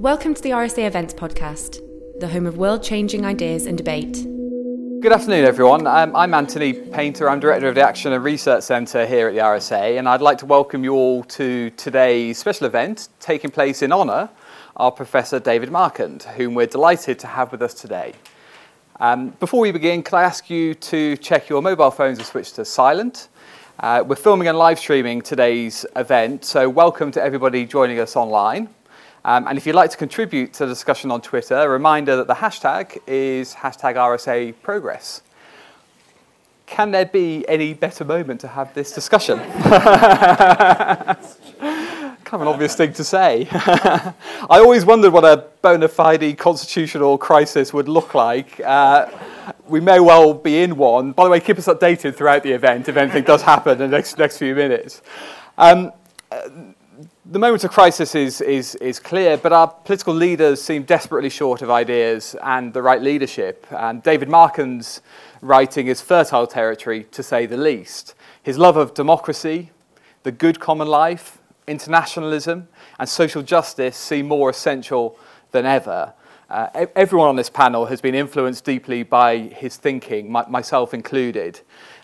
Welcome to the RSA Events Podcast, the home of world changing ideas and debate. Good afternoon, everyone. Um, I'm Anthony Painter. I'm Director of the Action and Research Centre here at the RSA, and I'd like to welcome you all to today's special event taking place in honour of Professor David Marquand, whom we're delighted to have with us today. Um, before we begin, can I ask you to check your mobile phones and switch to silent? Uh, we're filming and live streaming today's event, so welcome to everybody joining us online. Um, and if you'd like to contribute to the discussion on Twitter, a reminder that the hashtag is hashtag RSA Progress. Can there be any better moment to have this discussion? kind of an obvious thing to say. I always wondered what a bona fide constitutional crisis would look like. Uh, we may well be in one. By the way, keep us updated throughout the event if anything does happen in the next, next few minutes. Um, the moment of crisis is, is, is clear, but our political leaders seem desperately short of ideas and the right leadership. And David Marquand's writing is fertile territory, to say the least. His love of democracy, the good common life, internationalism, and social justice seem more essential than ever. Uh, everyone on this panel has been influenced deeply by his thinking, my, myself included.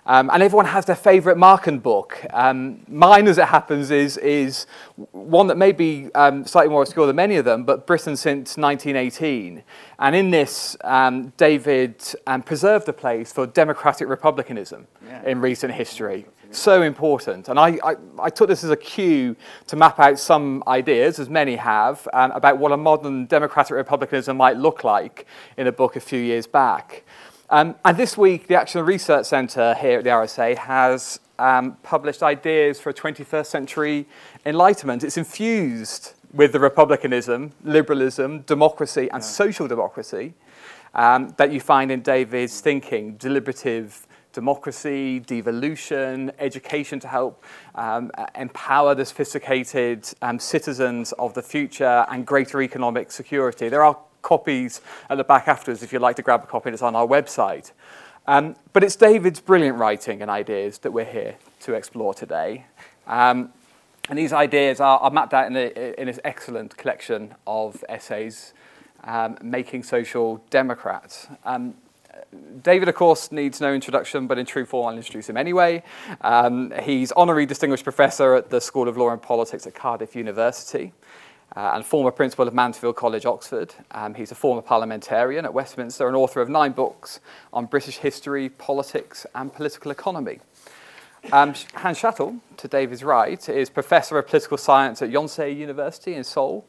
Um, and everyone has their favourite Marquand book. Um, mine, as it happens, is, is one that may be um, slightly more obscure than many of them, but Britain since 1918. And in this, um, David um, preserved a place for democratic republicanism yeah. in recent history. So important. And I, I, I, took this as a cue to map out some ideas, as many have, um, about what a modern democratic republicanism might look like in a book a few years back. Um, and this week, the Action Research Centre here at the RSA has um, published ideas for a 21st century enlightenment. It's infused with the republicanism, liberalism, democracy, and yeah. social democracy um, that you find in David's thinking deliberative democracy, devolution, education to help um, empower the sophisticated um, citizens of the future, and greater economic security. There are copies at the back afterwards if you'd like to grab a copy. It's on our website. Um, but it's David's brilliant writing and ideas that we're here to explore today. Um, and these ideas are, are mapped out in, a, in, this excellent collection of essays, um, Making Social Democrats. Um, David, of course, needs no introduction, but in true form, I'll introduce him anyway. Um, he's honorary distinguished professor at the School of Law and Politics at Cardiff University uh, and former principal of Mansfield College, Oxford. Um, he's a former parliamentarian at Westminster and author of nine books on British history, politics, and political economy. Um, Hans Schattle, to David's right, is Professor of Political Science at Yonsei University in Seoul.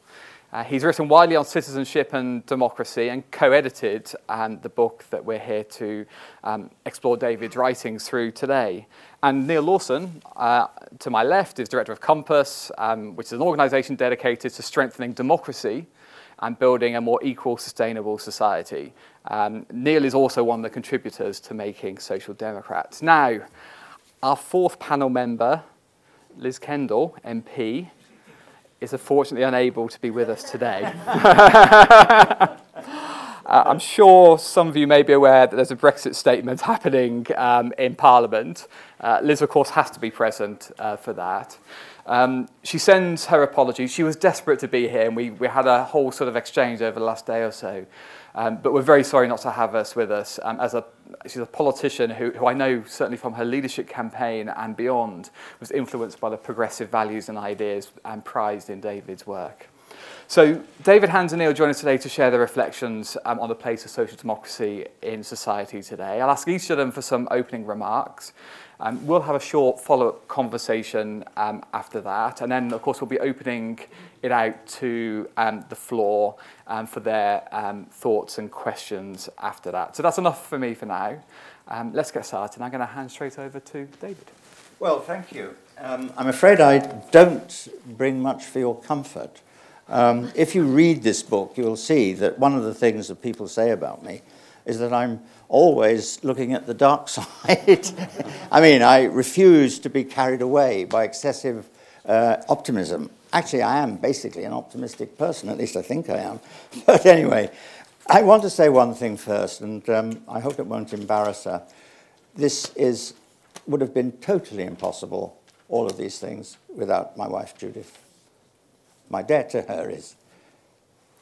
Uh, he's written widely on citizenship and democracy and co edited um, the book that we're here to um, explore David's writings through today. And Neil Lawson, uh, to my left, is director of Compass, um, which is an organization dedicated to strengthening democracy and building a more equal, sustainable society. Um, Neil is also one of the contributors to making Social Democrats. Now, our fourth panel member, Liz Kendall, MP, is unfortunately unable to be with us today. uh, I'm sure some of you may be aware that there's a Brexit statement happening um, in Parliament. Uh, Liz, of course, has to be present uh, for that. Um, she sends her apologies. She was desperate to be here, and we, we had a whole sort of exchange over the last day or so. Um, but we're very sorry not to have us with us. Um, as a, she's a politician who, who I know, certainly from her leadership campaign and beyond, was influenced by the progressive values and ideas and prized in David's work. So, David Hans and Neil join us today to share their reflections um, on the place of social democracy in society today. I'll ask each of them for some opening remarks. Um, we'll have a short follow-up conversation um, after that, and then, of course, we'll be opening it out to um, the floor um, for their um, thoughts and questions after that. So that's enough for me for now. Let's get started. I'm going to hand straight over to David. Well, thank you. I'm afraid I don't bring much for your comfort. Um, if you read this book, you'll see that one of the things that people say about me is that I'm always looking at the dark side. I mean, I refuse to be carried away by excessive uh, optimism. Actually, I am basically an optimistic person, at least I think I am. But anyway, I want to say one thing first, and um, I hope it won't embarrass her. This is, would have been totally impossible, all of these things, without my wife Judith. My debt to her is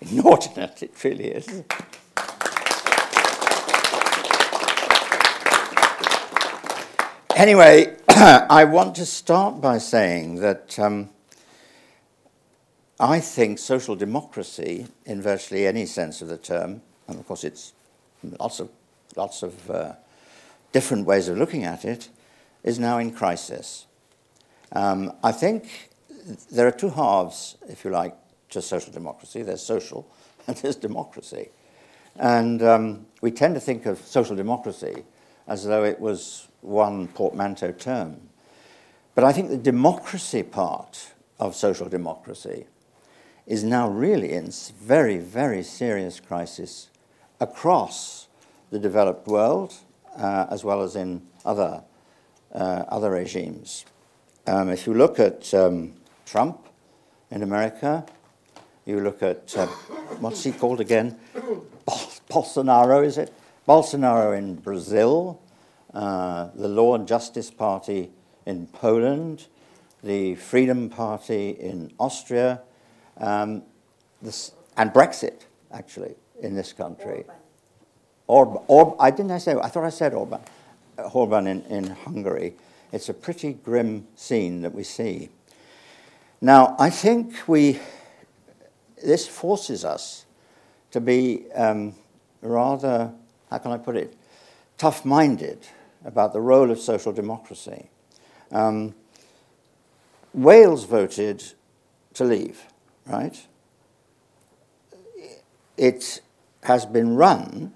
inordinate, it really is. Anyway, I want to start by saying that um, I think social democracy, in virtually any sense of the term, and of course it's lots of, lots of uh, different ways of looking at it, is now in crisis. Um, I think there are two halves, if you like, to social democracy. There's social and there's democracy. And um, we tend to think of social democracy as though it was one portmanteau term. But I think the democracy part of social democracy is now really in very, very serious crisis across the developed world uh, as well as in other, uh, other regimes. Um, if you look at um, Trump in America, you look at, uh, what's he called again? Bolsonaro, is it? Bolsonaro in Brazil, uh, the Law and Justice Party in Poland, the Freedom Party in Austria, um, this, and Brexit, actually, in this country. Orban. Orb, I didn't I say, I thought I said Orban. Orban in, in Hungary. It's a pretty grim scene that we see. Now, I think we, this forces us to be um, rather, how can I put it, tough minded about the role of social democracy. Um, Wales voted to leave, right? It has been run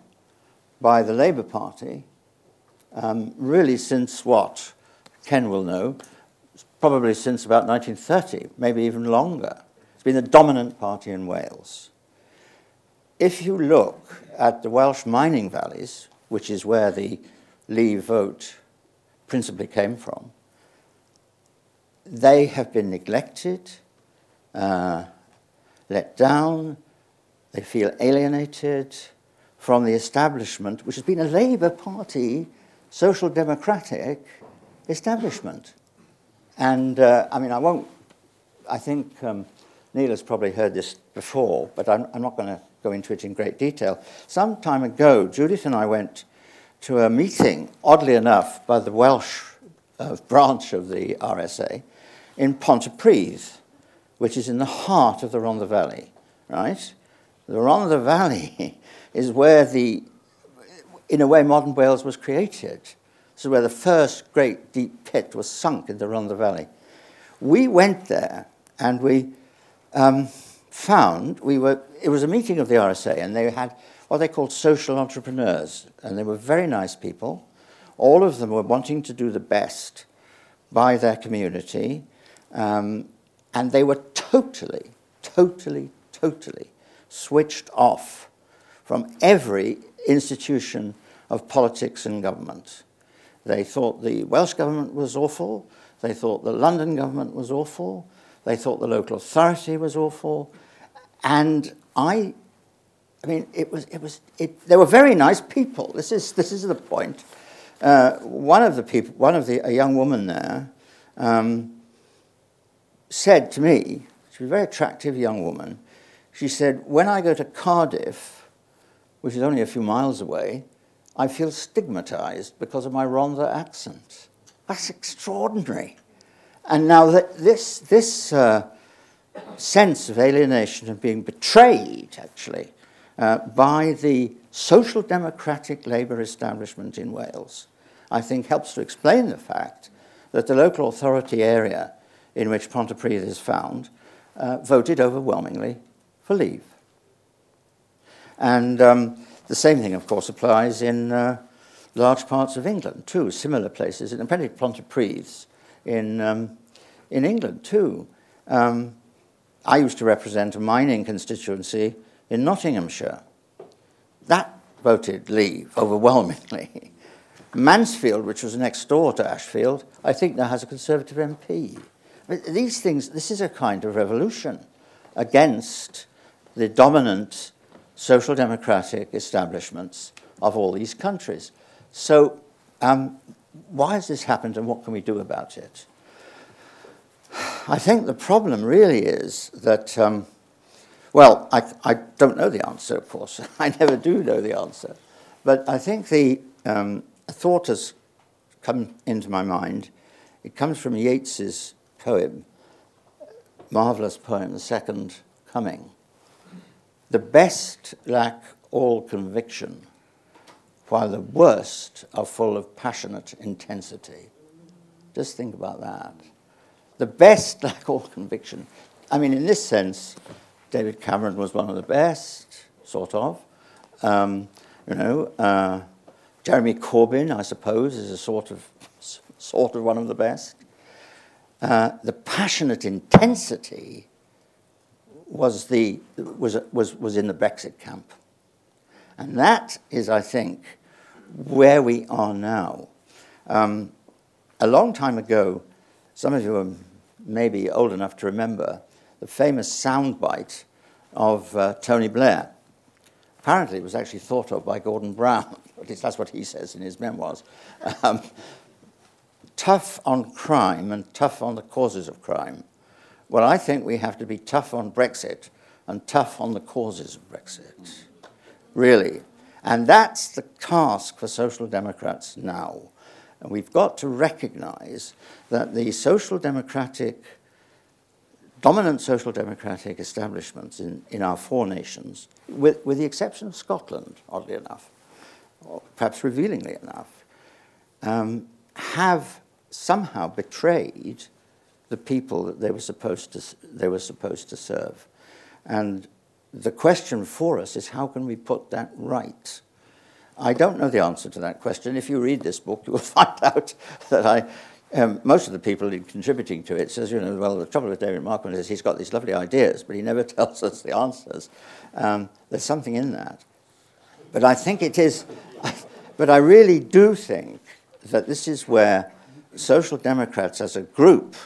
by the Labour Party um, really since what? Ken will know, probably since about 1930, maybe even longer. It's been the dominant party in Wales. If you look at the Welsh mining valleys, which is where the Leave vote principally came from, they have been neglected, uh, let down, they feel alienated from the establishment, which has been a Labour Party social democratic establishment. And uh, I mean, I won't, I think um, Neil has probably heard this before, but I'm, I'm not going to go into it in great detail. Some time ago, Judith and I went to a meeting, oddly enough, by the Welsh uh, branch of the RSA in Pontypridd, which is in the heart of the Rhondda Valley, right? The Rhondda Valley is where the, in a way, modern Wales was created. This is where the first great deep pit was sunk in the Rhondda Valley. We went there and we um, found, we were, it was a meeting of the RSA, and they had what they called social entrepreneurs. And they were very nice people. All of them were wanting to do the best by their community. Um, and they were totally, totally, totally switched off from every institution of politics and government. They thought the Welsh government was awful. They thought the London government was awful. They thought the local authority was awful. And I I mean, it was, it was, it, they were very nice people. This is, this is the point. Uh, one of the people, one of the, a young woman there, um, said to me, she was a very attractive young woman, she said, when I go to Cardiff, which is only a few miles away, I feel stigmatized because of my Rhondda accent. That's extraordinary. And now that this, this uh, sense of alienation and being betrayed, actually, uh, by the social democratic Labour establishment in Wales, I think helps to explain the fact that the local authority area in which Pontypridd is found uh, voted overwhelmingly for leave. And um, the same thing, of course, applies in uh, large parts of England, too, similar places, in apparently Pontypridd in, um, in England, too. Um, I used to represent a mining constituency in Nottinghamshire. That voted leave overwhelmingly. Mansfield, which was next door to Ashfield, I think now has a Conservative MP. But these things, this is a kind of revolution against the dominant social democratic establishments of all these countries. So, um, why has this happened and what can we do about it? I think the problem really is that um, Well, I, I don't know the answer, of course. I never do know the answer. But I think the um, thought has come into my mind. It comes from Yeats's poem, marvelous poem, The Second Coming. The best lack all conviction, while the worst are full of passionate intensity. Just think about that. The best lack all conviction. I mean, in this sense, David Cameron was one of the best, sort of. Um, you know, uh, Jeremy Corbyn, I suppose, is a sort of, sort of one of the best. Uh, the passionate intensity was, the, was, was, was in the Brexit camp. And that is, I think, where we are now. Um, a long time ago, some of you are maybe old enough to remember the famous soundbite of uh, Tony Blair. Apparently, it was actually thought of by Gordon Brown. At least that's what he says in his memoirs. Um, tough on crime and tough on the causes of crime. Well, I think we have to be tough on Brexit and tough on the causes of Brexit. Really. And that's the task for Social Democrats now. And we've got to recognize that the Social Democratic dominant social democratic establishments in, in our four nations, with, with the exception of Scotland, oddly enough, or perhaps revealingly enough, um, have somehow betrayed the people that they were supposed to, they were supposed to serve. And the question for us is how can we put that right? I don't know the answer to that question. If you read this book, you will find out that I um, most of the people contributing to it says, you know, well, the trouble with David Marquand is he's got these lovely ideas, but he never tells us the answers. Um, there's something in that. But I think it is, but I really do think that this is where social democrats as a group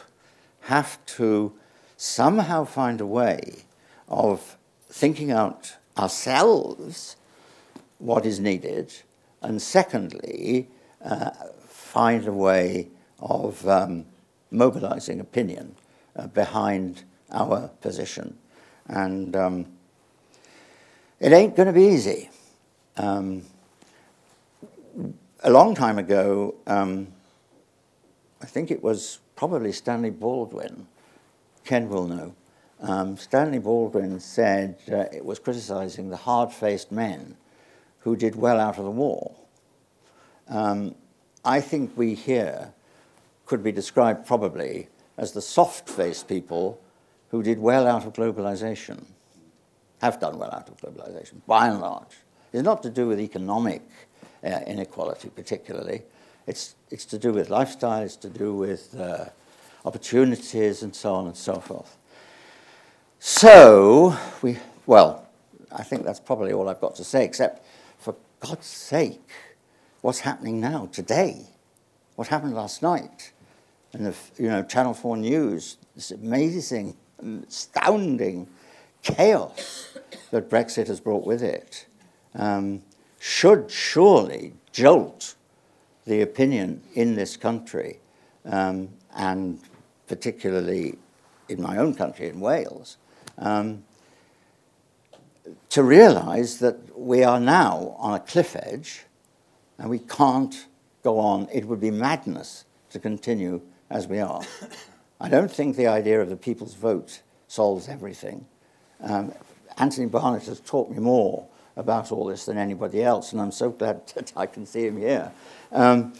have to somehow find a way of thinking out ourselves what is needed, and secondly, uh, find a way of um, mobilizing opinion uh, behind our position. And um, it ain't going to be easy. Um, a long time ago, um, I think it was probably Stanley Baldwin, Ken will know. Um, Stanley Baldwin said uh, it was criticizing the hard faced men who did well out of the war. Um, I think we here could be described probably as the soft faced people who did well out of globalization, have done well out of globalization, by and large. It's not to do with economic uh, inequality, particularly. It's, it's to do with lifestyle, it's to do with uh, opportunities, and so on and so forth. So, we, well, I think that's probably all I've got to say, except for God's sake, what's happening now, today? What happened last night? and the you know Channel 4 News, this amazing, astounding chaos that Brexit has brought with it, um, should surely jolt the opinion in this country, um, and particularly in my own country, in Wales, um, to realize that we are now on a cliff edge and we can't go on. It would be madness to continue as we are. I don't think the idea of the people's vote solves everything. Um, Anthony Barnett has taught me more about all this than anybody else, and I'm so glad that I can see him here. Um,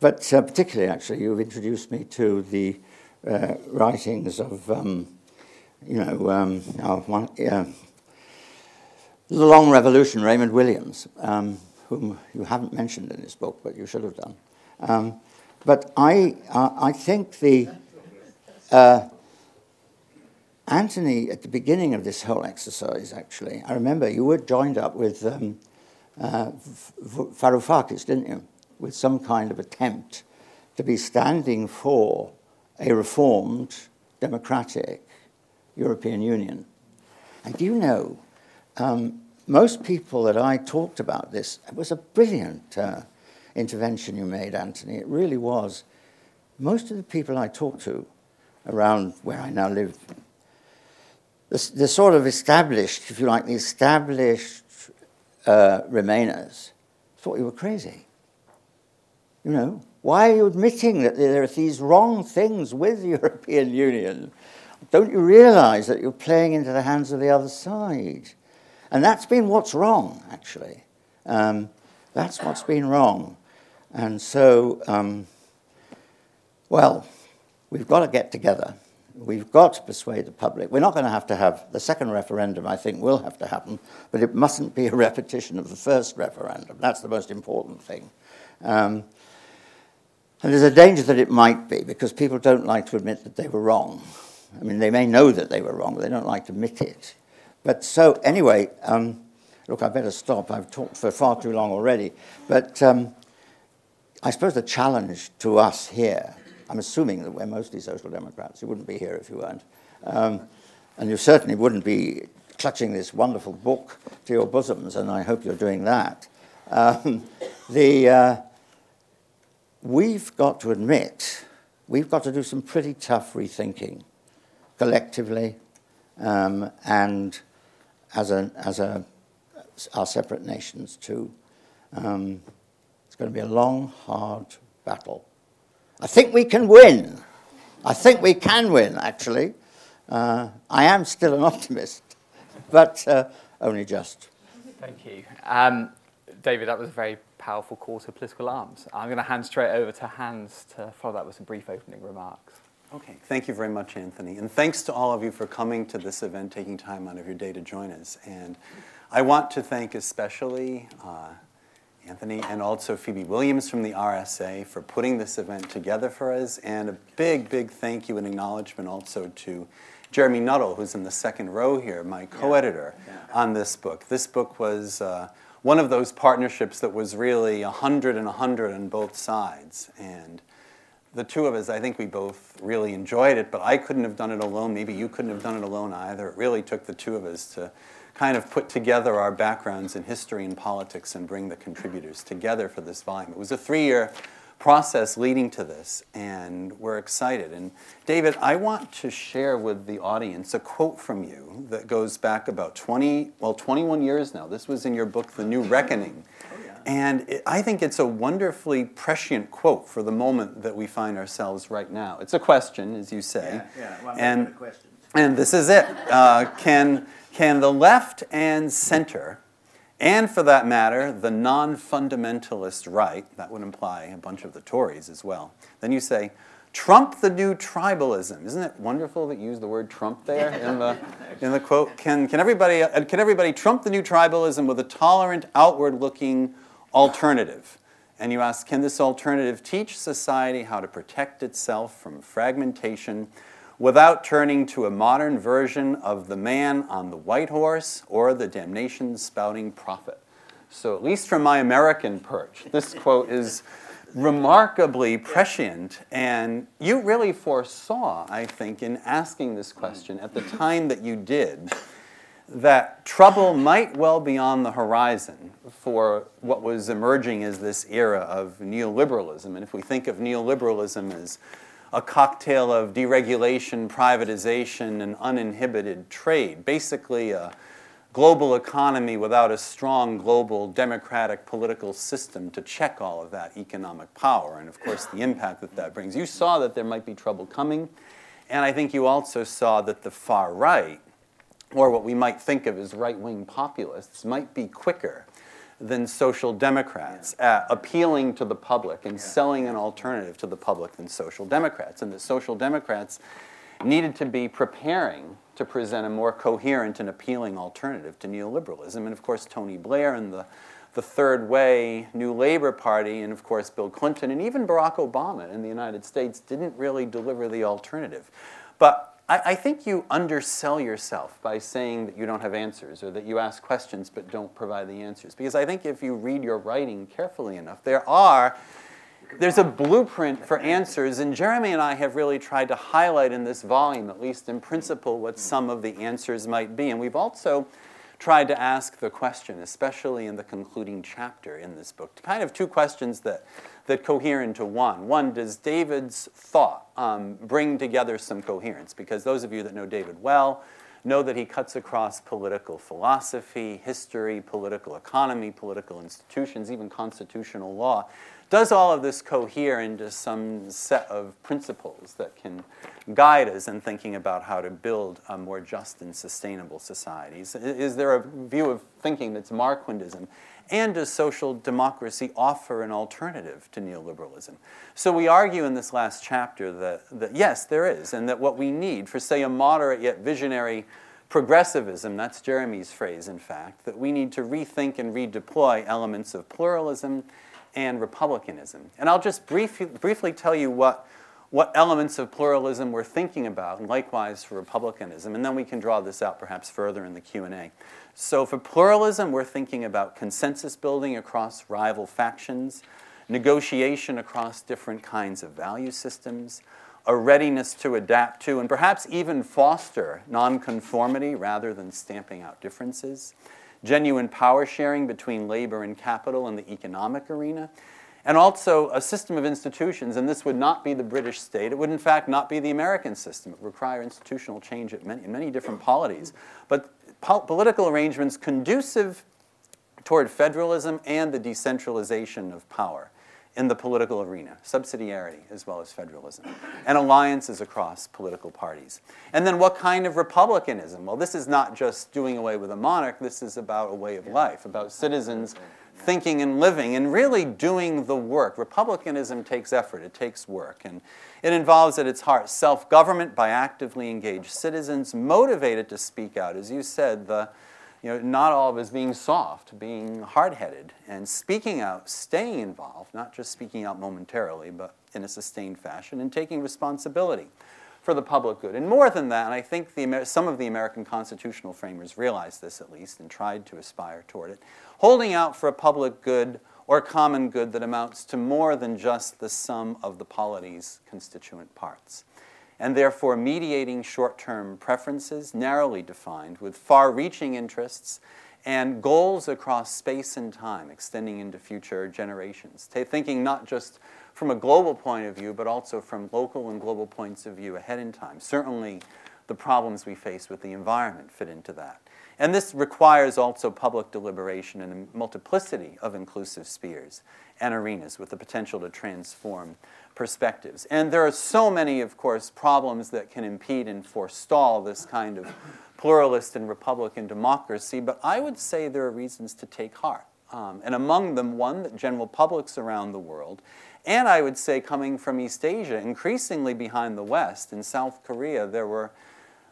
but uh, particularly, actually, you've introduced me to the uh, writings of, um, you know, um, one, uh, the Long Revolution, Raymond Williams, um, whom you haven't mentioned in this book, but you should have done. Um, but I, uh, I think the uh, Anthony at the beginning of this whole exercise, actually, I remember you were joined up with um, uh, Varoufakis, didn't you? With some kind of attempt to be standing for a reformed, democratic European Union. And do you know, um, most people that I talked about this, it was a brilliant uh, intervention you made, Anthony. It really was. Most of the people I talked to around where I now live, the, the sort of established, if you like, the established uh, Remainers thought you were crazy. You know, why are you admitting that there are these wrong things with the European Union? Don't you realize that you're playing into the hands of the other side? And that's been what's wrong, actually. Um, that's what's been wrong. And so, um, well, we've got to get together. We've got to persuade the public. We're not going to have to have the second referendum, I think, will have to happen, but it mustn't be a repetition of the first referendum. That's the most important thing. Um, and there's a danger that it might be because people don't like to admit that they were wrong. I mean, they may know that they were wrong, but they don't like to admit it. But so, anyway, um, look, I better stop. I've talked for far too long already. But um, I suppose the challenge to us here, I'm assuming that we're mostly social democrats. You wouldn't be here if you weren't. Um, and you certainly wouldn't be clutching this wonderful book to your bosoms, and I hope you're doing that. Um, the, uh, we've got to admit, we've got to do some pretty tough rethinking collectively um, and as, a, as a, our separate nations too. Um, it's going to be a long, hard battle. I think we can win. I think we can win, actually. Uh, I am still an optimist, but uh, only just. Thank you. Um, David, that was a very powerful call to political arms. I'm going to hand straight over to Hans to follow that with some brief opening remarks. Okay, thank you very much, Anthony. And thanks to all of you for coming to this event, taking time out of your day to join us. And I want to thank especially uh, Anthony and also Phoebe Williams from the RSA for putting this event together for us. And a big, big thank you and acknowledgement also to Jeremy Nuttall, who's in the second row here, my co editor yeah, yeah. on this book. This book was. Uh, one of those partnerships that was really 100 and 100 on both sides. And the two of us, I think we both really enjoyed it, but I couldn't have done it alone. Maybe you couldn't have done it alone either. It really took the two of us to kind of put together our backgrounds in history and politics and bring the contributors together for this volume. It was a three year process leading to this, and we're excited. And David, I want to share with the audience a quote from you that goes back about 20, well, 21 years now. This was in your book, The New Reckoning. And it, I think it's a wonderfully prescient quote for the moment that we find ourselves right now. It's a question, as you say. Yeah, yeah. Well, and, and this is it. Uh, can, can the left and center, and for that matter, the non fundamentalist right, that would imply a bunch of the Tories as well, then you say, Trump the new tribalism. Isn't it wonderful that you use the word Trump there in the, in the quote? Can, can, everybody, uh, can everybody trump the new tribalism with a tolerant, outward looking, alternative. And you ask, can this alternative teach society how to protect itself from fragmentation without turning to a modern version of the man on the white horse or the damnation spouting prophet? So, at least from my American perch, this quote is remarkably prescient. And you really foresaw, I think, in asking this question at the time that you did, that trouble might well be on the horizon for what was emerging as this era of neoliberalism. And if we think of neoliberalism as a cocktail of deregulation, privatization, and uninhibited trade, basically a global economy without a strong global democratic political system to check all of that economic power, and of course the impact that that brings. You saw that there might be trouble coming, and I think you also saw that the far right or what we might think of as right wing populists, might be quicker than social democrats at appealing to the public and selling an alternative to the public than social democrats. And that social democrats needed to be preparing to present a more coherent and appealing alternative to neoliberalism. And of course, Tony Blair and the, the Third Way, New Labor Party, and of course, Bill Clinton, and even Barack Obama in the United States didn't really deliver the alternative. But I, I think you undersell yourself by saying that you don't have answers or that you ask questions but don't provide the answers. Because I think if you read your writing carefully enough, there are there's a blueprint for answers, and Jeremy and I have really tried to highlight in this volume, at least in principle, what some of the answers might be. And we've also tried to ask the question, especially in the concluding chapter in this book, kind of two questions that that cohere into one. One, does David's thought um, bring together some coherence? Because those of you that know David well know that he cuts across political philosophy, history, political economy, political institutions, even constitutional law. Does all of this cohere into some set of principles that can guide us in thinking about how to build a more just and sustainable societies? Is there a view of thinking that's Marquandism? And does social democracy offer an alternative to neoliberalism? So we argue in this last chapter that, that yes, there is, and that what we need for, say, a moderate yet visionary progressivism, that's Jeremy's phrase, in fact, that we need to rethink and redeploy elements of pluralism and republicanism. And I'll just brief, briefly tell you what, what elements of pluralism we're thinking about, and likewise for republicanism, and then we can draw this out perhaps further in the Q&A. So for pluralism, we're thinking about consensus building across rival factions, negotiation across different kinds of value systems, a readiness to adapt to and perhaps even foster nonconformity rather than stamping out differences, genuine power sharing between labor and capital in the economic arena, and also a system of institutions, and this would not be the British state. It would, in fact, not be the American system. It would require institutional change many, in many different polities. But po- political arrangements conducive toward federalism and the decentralization of power in the political arena, subsidiarity as well as federalism, and alliances across political parties. And then what kind of republicanism? Well, this is not just doing away with a monarch, this is about a way of life, about citizens thinking and living and really doing the work. Republicanism takes effort, it takes work, and it involves at its heart self government by actively engaged citizens, motivated to speak out. As you said, the you know, not all of us being soft, being hard headed, and speaking out, staying involved, not just speaking out momentarily, but in a sustained fashion, and taking responsibility for the public good. And more than that, and I think the, some of the American constitutional framers realized this at least and tried to aspire toward it, holding out for a public good or common good that amounts to more than just the sum of the polity's constituent parts and therefore mediating short term preferences, narrowly defined, with far reaching interests and goals across space and time, extending into future generations. Thinking not just from a global point of view, but also from local and global points of view ahead in time. Certainly, the problems we face with the environment fit into that. And this requires also public deliberation and a multiplicity of inclusive spheres and arenas with the potential to transform perspectives. And there are so many, of course, problems that can impede and forestall this kind of pluralist and republican democracy, but I would say there are reasons to take heart. Um, and among them, one, that general publics around the world, and I would say coming from East Asia, increasingly behind the West. In South Korea, there were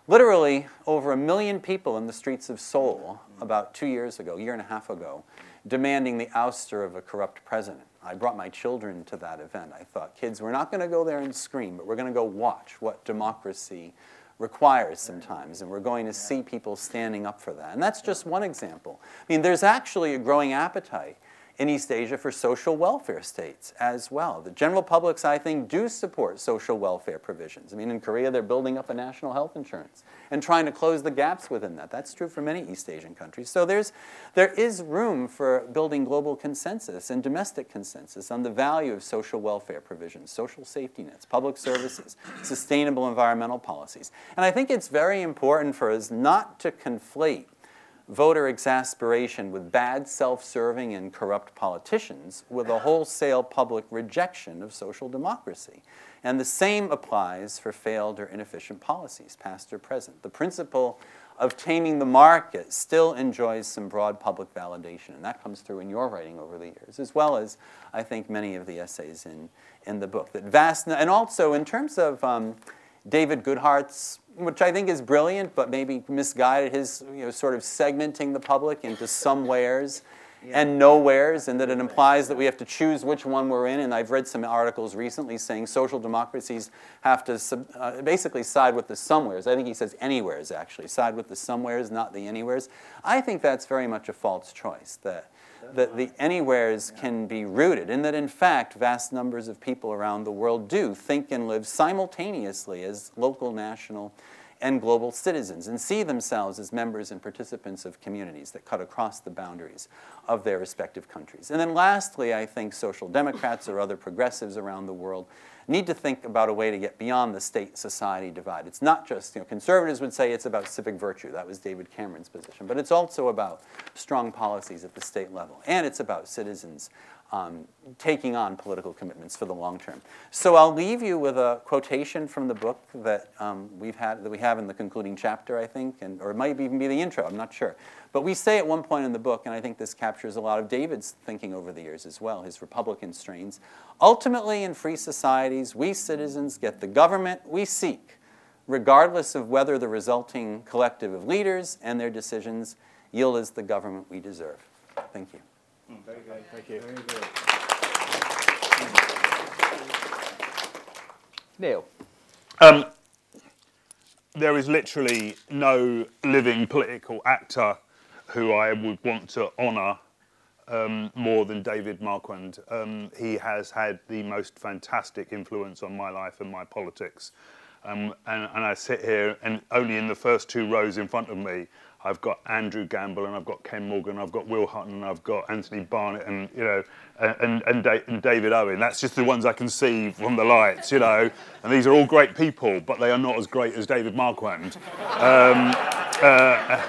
literally over a million people in the streets of Seoul about two years ago, a year and a half ago, demanding the ouster of a corrupt president. I brought my children to that event. I thought, kids, we're not going to go there and scream, but we're going to go watch what democracy requires sometimes, and we're going to see people standing up for that. And that's just one example. I mean, there's actually a growing appetite in East Asia for social welfare states as well. The general publics, I think, do support social welfare provisions. I mean, in Korea, they're building up a national health insurance and trying to close the gaps within that. That's true for many East Asian countries. So there's, there is room for building global consensus and domestic consensus on the value of social welfare provisions, social safety nets, public services, sustainable environmental policies. And I think it's very important for us not to conflate voter exasperation with bad, self serving, and corrupt politicians with a wholesale public rejection of social democracy. And the same applies for failed or inefficient policies, past or present. The principle of taming the market still enjoys some broad public validation, and that comes through in your writing over the years, as well as I think many of the essays in, in the book. That vast, and also in terms of um, David Goodhart's which I think is brilliant, but maybe misguided, his you know, sort of segmenting the public into somewheres yeah. and nowheres, and that it implies that we have to choose which one we're in. And I've read some articles recently saying social democracies have to sub, uh, basically side with the somewheres. I think he says anywheres, actually, side with the somewheres, not the anywheres. I think that's very much a false choice. That that the anywheres can be rooted, and that in fact, vast numbers of people around the world do think and live simultaneously as local, national, and global citizens and see themselves as members and participants of communities that cut across the boundaries of their respective countries. And then lastly, I think social democrats or other progressives around the world need to think about a way to get beyond the state-society divide. It's not just, you know, conservatives would say it's about civic virtue. That was David Cameron's position. But it's also about strong policies at the state level. And it's about citizens um, taking on political commitments for the long term. So I'll leave you with a quotation from the book that um, we've had that we have in the concluding chapter, I think, and or it might even be the intro. I'm not sure. But we say at one point in the book, and I think this captures a lot of David's thinking over the years as well, his Republican strains. Ultimately, in free societies, we citizens get the government we seek, regardless of whether the resulting collective of leaders and their decisions yield us the government we deserve. Thank you. Very good. Thank you. Very good. Neil. Um, there is literally no living political actor who I would want to honour um, more than David Marquand. Um, he has had the most fantastic influence on my life and my politics. Um, and, and I sit here, and only in the first two rows in front of me, I've got Andrew Gamble and I've got Ken Morgan, I've got Will Hutton, and I've got Anthony Barnett and you know and, and, and, David Owen. That's just the ones I can see from the lights, you know. And these are all great people, but they are not as great as David Marquand. Um, uh,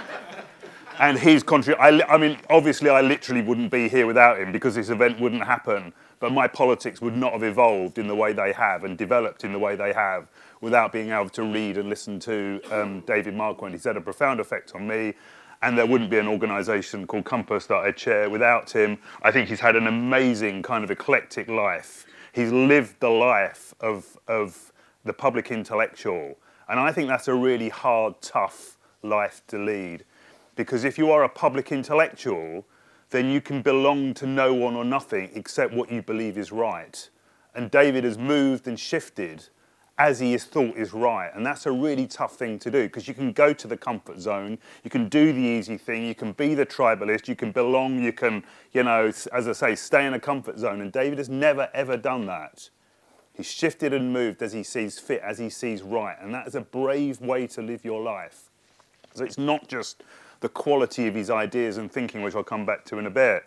and his contribution. I, mean, obviously, I literally wouldn't be here without him because this event wouldn't happen. But my politics would not have evolved in the way they have and developed in the way they have without being able to read and listen to um, David Marquand. He's had a profound effect on me, and there wouldn't be an organisation called Compass that I chair without him. I think he's had an amazing kind of eclectic life. He's lived the life of, of the public intellectual, and I think that's a really hard, tough life to lead. Because if you are a public intellectual, then you can belong to no one or nothing except what you believe is right. And David has moved and shifted as he is thought is right. And that's a really tough thing to do because you can go to the comfort zone, you can do the easy thing, you can be the tribalist, you can belong, you can, you know, as I say, stay in a comfort zone. And David has never, ever done that. He's shifted and moved as he sees fit, as he sees right. And that is a brave way to live your life. So it's not just the quality of his ideas and thinking, which I'll come back to in a bit.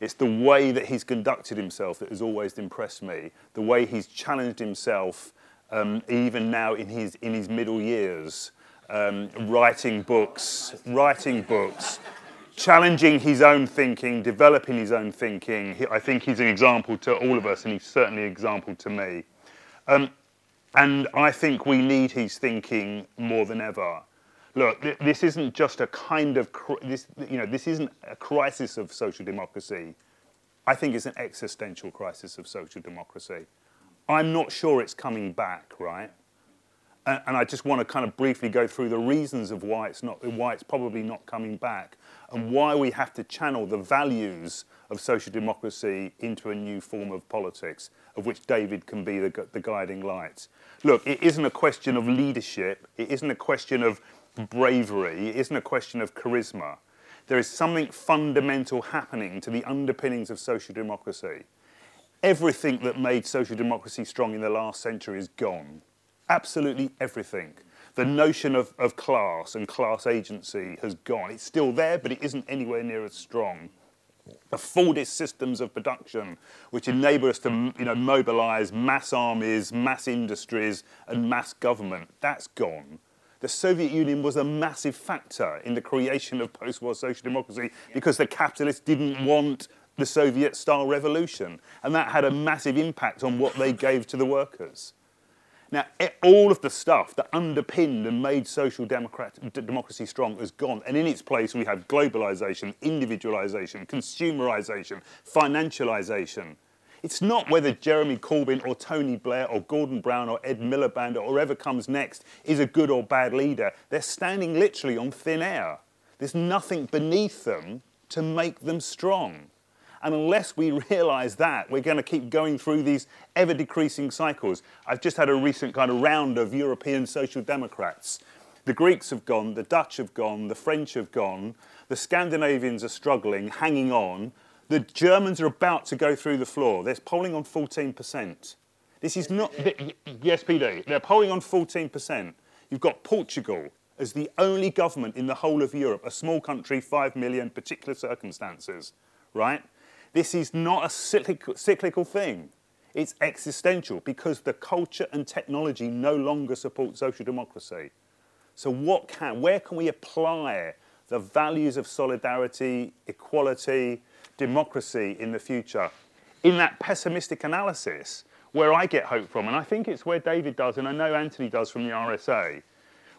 It's the way that he's conducted himself that has always impressed me, the way he's challenged himself um, even now in his, in his middle years, um, writing books, writing books, challenging his own thinking, developing his own thinking. He, I think he's an example to all of us, and he's certainly an example to me. Um, and I think we need his thinking more than ever. Look, th- this isn't just a kind of this, you know, this isn't a crisis of social democracy. I think it's an existential crisis of social democracy. I'm not sure it's coming back, right? And, and, I just want to kind of briefly go through the reasons of why it's not, why it's probably not coming back, and why we have to channel the values of social democracy into a new form of politics, of which David can be the, the guiding light. Look, it isn't a question of leadership. It isn't a question of bravery. It isn't a question of charisma. There is something fundamental happening to the underpinnings of social democracy everything that made social democracy strong in the last century is gone. Absolutely everything. The notion of, of class and class agency has gone. It's still there, but it isn't anywhere near as strong. The Fordist systems of production, which enable us to you know, mobilize mass armies, mass industries, and mass government, that's gone. The Soviet Union was a massive factor in the creation of post war social democracy because the capitalists didn't want the Soviet style revolution. And that had a massive impact on what they gave to the workers. Now, all of the stuff that underpinned and made social democracy strong has gone. And in its place, we have globalization, individualization, consumerization, financialization. It's not whether Jeremy Corbyn or Tony Blair or Gordon Brown or Ed Miliband or whoever comes next is a good or bad leader. They're standing literally on thin air. There's nothing beneath them to make them strong. And unless we realize that, we're going to keep going through these ever decreasing cycles. I've just had a recent kind of round of European social democrats. The Greeks have gone, the Dutch have gone, the French have gone, the Scandinavians are struggling, hanging on. The Germans are about to go through the floor. They're polling on 14%. This is not, SPD, they're polling on 14%. You've got Portugal as the only government in the whole of Europe, a small country, 5 million, particular circumstances, right? This is not a cyclical, cyclical thing. It's existential because the culture and technology no longer support social democracy. So what can, where can we apply the values of solidarity, equality, democracy in the future? In that pessimistic analysis, where I get hope from, and I think it's where David does, and I know Anthony does from the RSA,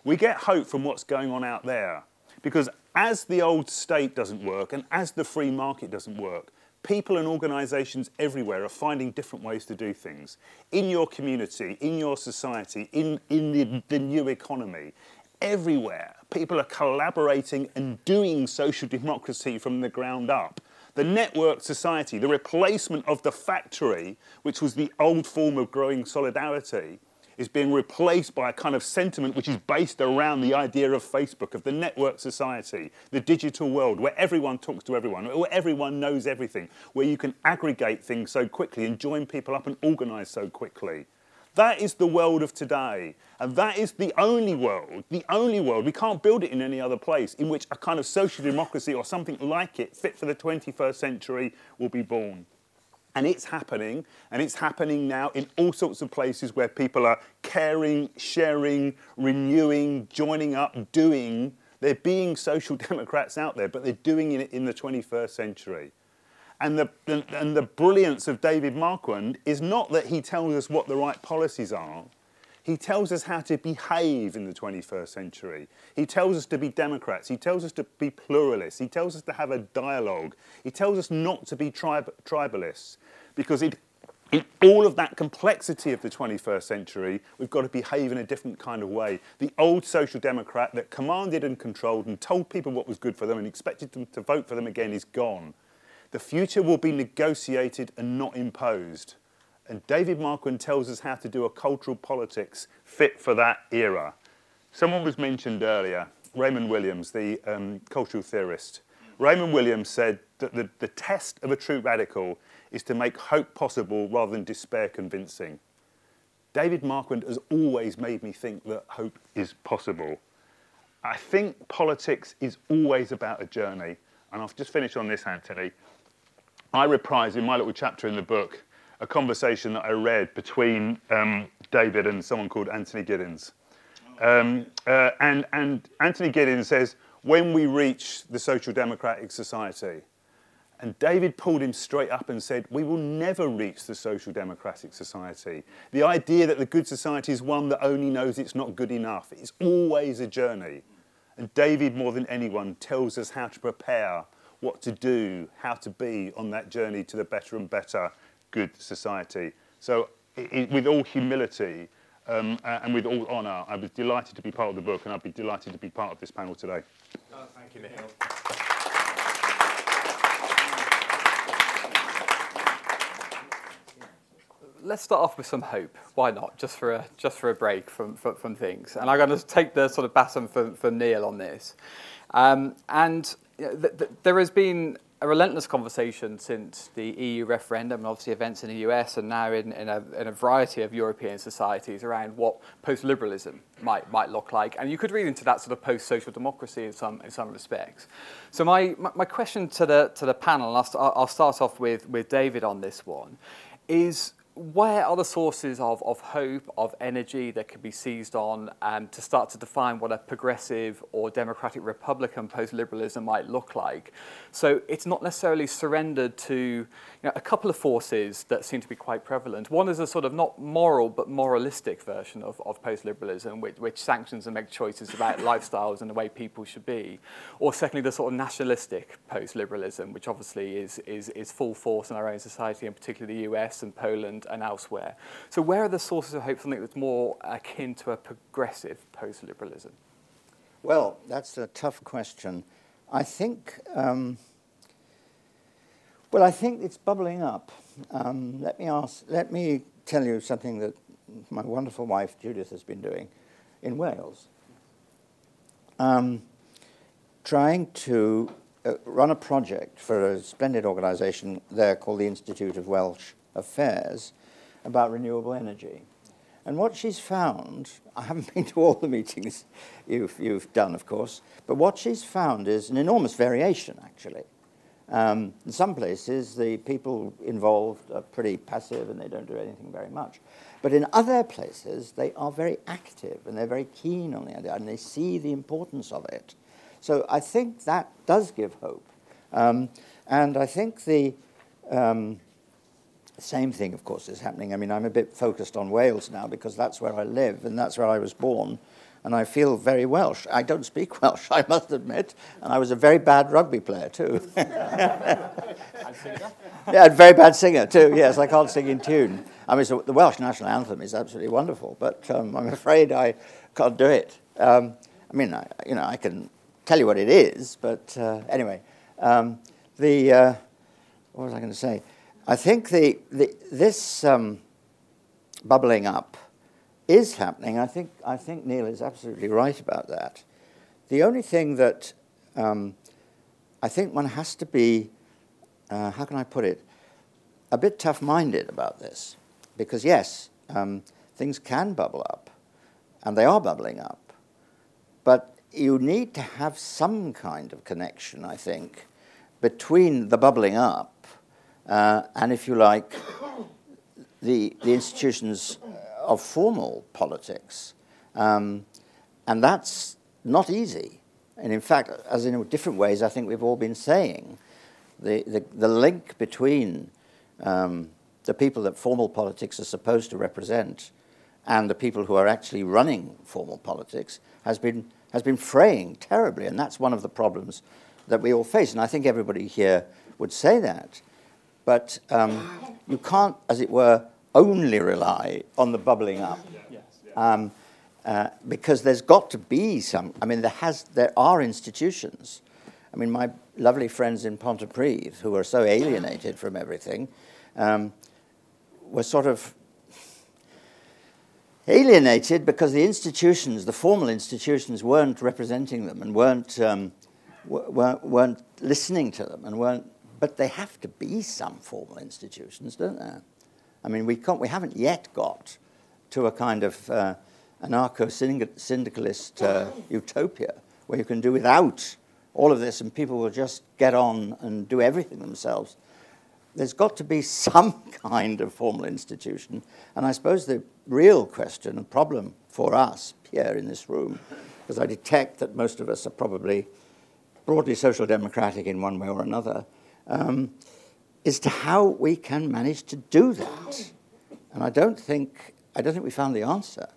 we get hope from what's going on out there. Because as the old state doesn't work and as the free market doesn't work, people and organisations everywhere are finding different ways to do things. In your community, in your society, in, in the, the new economy, everywhere, people are collaborating and doing social democracy from the ground up. The network society, the replacement of the factory, which was the old form of growing solidarity, is being replaced by a kind of sentiment which is based around the idea of Facebook, of the network society, the digital world, where everyone talks to everyone, where everyone knows everything, where you can aggregate things so quickly and join people up and organize so quickly. That is the world of today. And that is the only world, the only world, we can't build it in any other place, in which a kind of social democracy or something like it, fit for the 21st century, will be born. And it's happening, and it's happening now in all sorts of places where people are caring, sharing, renewing, joining up, doing. They're being social democrats out there, but they're doing it in the 21st century. And the, and the brilliance of David Marquand is not that he tells us what the right policies are, he tells us how to behave in the 21st century. He tells us to be Democrats. He tells us to be pluralists. He tells us to have a dialogue. He tells us not to be trib- tribalists because it, in all of that complexity of the 21st century, we've got to behave in a different kind of way. The old social democrat that commanded and controlled and told people what was good for them and expected them to vote for them again is gone. The future will be negotiated and not imposed. And David Marquand tells us how to do a cultural politics fit for that era. Someone was mentioned earlier, Raymond Williams, the um, cultural theorist. Raymond Williams said that the, the test of a true radical is to make hope possible rather than despair convincing. David Marquand has always made me think that hope is possible. I think politics is always about a journey. And I'll just finish on this, Anthony. I reprise in my little chapter in the book a conversation that I read between um, David and someone called Anthony Giddens. Um, uh, and, and Anthony Giddens says, when we reach the social democratic society, and David pulled him straight up and said, We will never reach the social democratic society. The idea that the good society is one that only knows it's not good enough. It's always a journey. And David, more than anyone, tells us how to prepare, what to do, how to be on that journey to the better and better good society. So, it, with all humility um, and with all honour, I was delighted to be part of the book, and I'd be delighted to be part of this panel today. Oh, thank you, Nikhil. Let's start off with some hope. Why not? Just for a just for a break from from, from things. And I'm going to take the sort of baton from, from Neil on this. Um, and you know, th- th- there has been a relentless conversation since the EU referendum and obviously events in the US and now in, in, a, in a variety of European societies around what post-liberalism might, might look like. And you could read into that sort of post-social democracy in some, in some respects. So my, my, my question to the, to the panel, and I'll, I'll start off with, with David on this one, is where are the sources of, of hope, of energy that can be seized on um, to start to define what a progressive or democratic republican post-liberalism might look like? So it's not necessarily surrendered to you know, a couple of forces that seem to be quite prevalent. One is a sort of not moral but moralistic version of, of post-liberalism, which, which sanctions and makes choices about lifestyles and the way people should be. Or secondly, the sort of nationalistic post-liberalism, which obviously is, is, is full force in our own society, and particularly the US and Poland and elsewhere. So where are the sources of hope for something that's more akin to a progressive post-liberalism? Well, that's a tough question. I think, um, well, I think it's bubbling up. Um, let me ask, let me tell you something that my wonderful wife Judith has been doing in Wales. Um, trying to uh, run a project for a splendid organisation there called the Institute of Welsh affairs about renewable energy. And what she's found, I haven't been to all the meetings you've, you've done, of course, but what she's found is an enormous variation, actually. Um, in some places, the people involved are pretty passive and they don't do anything very much. But in other places, they are very active and they're very keen on the idea and they see the importance of it. So I think that does give hope. Um, and I think the um, same thing, of course, is happening. I mean, I'm a bit focused on Wales now because that's where I live and that's where I was born and I feel very Welsh. I don't speak Welsh, I must admit, and I was a very bad rugby player too. yeah, a very bad singer too. Yes, I can't sing in tune. I mean, so the Welsh national anthem is absolutely wonderful, but um, I'm afraid I can't do it. Um, I mean, I, you know, I can tell you what it is, but uh, anyway, um, the uh, what was I going to say? I think the, the this um, bubbling up is happening. I think, I think Neil is absolutely right about that. The only thing that um, I think one has to be, uh, how can I put it, a bit tough minded about this. Because, yes, um, things can bubble up, and they are bubbling up. But you need to have some kind of connection, I think, between the bubbling up uh, and, if you like, the, the institutions of formal politics. Um, and that's not easy. And in fact, as in different ways, I think we've all been saying, the, the, the link between um, the people that formal politics are supposed to represent and the people who are actually running formal politics has been, has been fraying terribly. And that's one of the problems that we all face. And I think everybody here would say that. But um, you can't, as it were, only rely on the bubbling up. Um, uh, because there's got to be some. I mean, there has, there are institutions. I mean, my lovely friends in Pontypridd, who are so alienated from everything, um, were sort of alienated because the institutions, the formal institutions, weren't representing them and weren't um, weren't, weren't listening to them and weren't. But they have to be some formal institutions, don't there? I mean, we, can't, we haven't yet got to a kind of uh, anarcho syndicalist uh, utopia where you can do without all of this and people will just get on and do everything themselves. There's got to be some kind of formal institution. And I suppose the real question and problem for us here in this room, because I detect that most of us are probably broadly social democratic in one way or another, um, is to how we can manage to do that. And I don't think, I don't think we found the answer.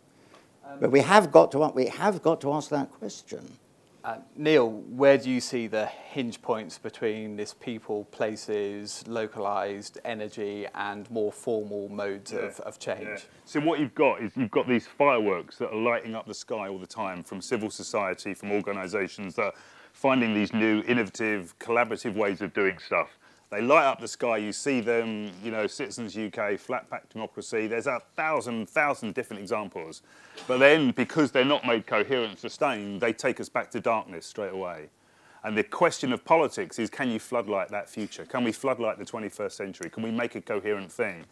But we have got to, we have got to ask that question. Uh, Neil, where do you see the hinge points between this people, places, localized energy, and more formal modes yeah, of, of change? Yeah. So, what you've got is you've got these fireworks that are lighting up the sky all the time from civil society, from organizations that are finding these new, innovative, collaborative ways of doing stuff. They light up the sky. You see them, you know, Citizens UK, flat pack democracy. There's a thousand, thousand different examples. But then, because they're not made coherent sustained, they take us back to darkness straight away. And the question of politics is can you floodlight that future? Can we floodlight the 21st century? Can we make a coherent thing?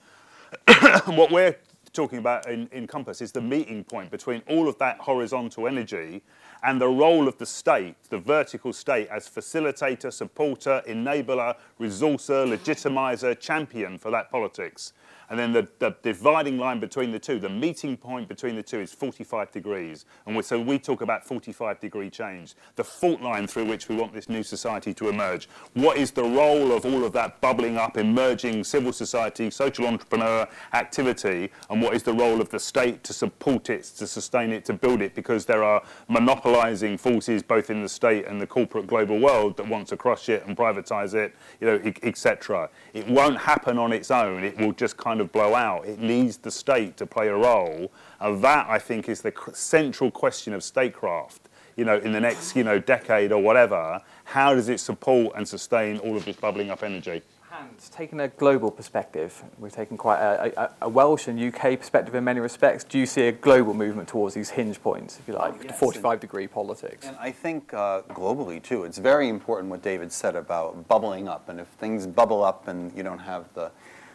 what we're talking about in, in Compass is the mm. meeting point between all of that horizontal energy and the role of the state, the vertical state, as facilitator, supporter, enabler, resourcer, legitimizer, champion for that politics. And then the, the, dividing line between the two, the meeting point between the two is 45 degrees. And so we talk about 45 degree change, the fault line through which we want this new society to emerge. What is the role of all of that bubbling up, emerging civil society, social entrepreneur activity? And what is the role of the state to support it, to sustain it, to build it? Because there are monopolizing forces both in the state and the corporate global world that want to crush it and privatize it, you know, etc. It won't happen on its own. It will just kind of blow out. It needs the state to play a role. And that, I think, is the central question of statecraft. You know, in the next, you know, decade or whatever, how does it support and sustain all of this bubbling up energy? And taking a global perspective, we've taken quite a, a, a, Welsh and UK perspective in many respects. Do you see a global movement towards these hinge points, if you like, yes, 45 degree politics? And I think uh, globally too, it's very important what David said about bubbling up. And if things bubble up and you don't have the,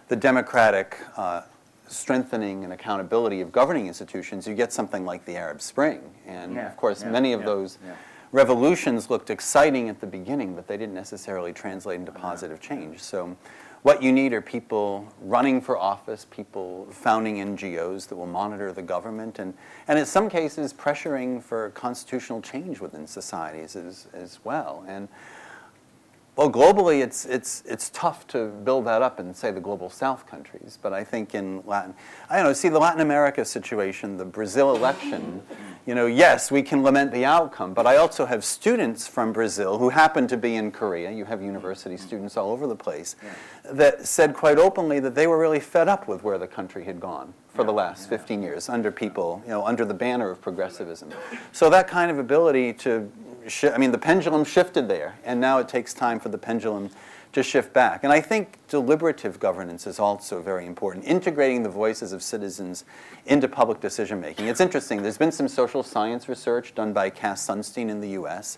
the democratic uh, strengthening and accountability of governing institutions, you get something like the Arab Spring. And Yeah, of course, yeah, many of yeah, those revolutions looked exciting at the beginning, but they didn't necessarily translate into positive change. So, what you need are people running for office, people founding NGOs that will monitor the government, and, and in some cases, pressuring for constitutional change within societies as, as well. And well, globally, it's, it's, it's tough to build that up in, say, the global south countries. But I think in Latin, I don't know, see the Latin America situation, the Brazil election, you know, yes, we can lament the outcome, but I also have students from Brazil who happen to be in Korea. You have university students all over the place that said quite openly that they were really fed up with where the country had gone for the last 15 years under people, you know, under the banner of progressivism. So that kind of ability to, I mean, the pendulum shifted there, and now it takes time for the pendulum to shift back. And I think deliberative governance is also very important, integrating the voices of citizens into public decision making. It's interesting, there's been some social science research done by Cass Sunstein in the US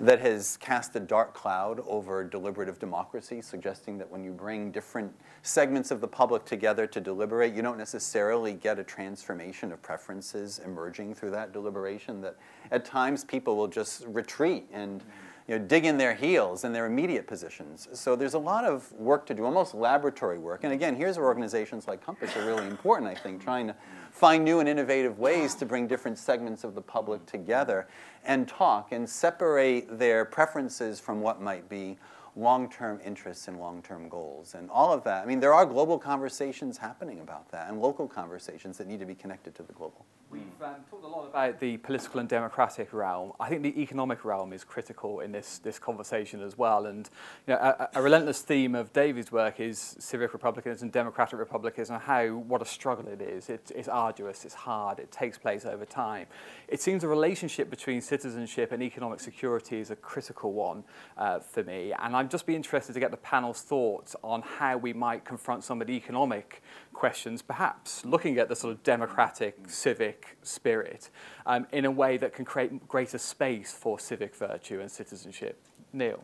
that has cast a dark cloud over deliberative democracy, suggesting that when you bring different segments of the public together to deliberate, you don't necessarily get a transformation of preferences emerging through that deliberation, that at times people will just retreat and you know, dig in their heels in their immediate positions. So there's a lot of work to do, almost laboratory work. And again, here's where organizations like Compass are really important, I think, trying to find new and innovative ways to bring different segments of the public together and talk and separate their preferences from what might be long-term interests and long-term goals and all of that. I mean, there are global conversations happening about that and local conversations that need to be connected to the global. We've um, talked a lot about the political and democratic realm. I think the economic realm is critical in this, this conversation as well. And you know, a, a relentless theme of David's work is civic republicanism, democratic republicanism, and how what a struggle it is. It, it's arduous, it's hard, it takes place over time. It seems a relationship between citizenship and economic security is a critical one uh, for me. And I'd just be interested to get the panel's thoughts on how we might confront some of the economic questions, perhaps looking at the sort of democratic, civic spirit um, in a way that can create greater space for civic virtue and citizenship. Neil.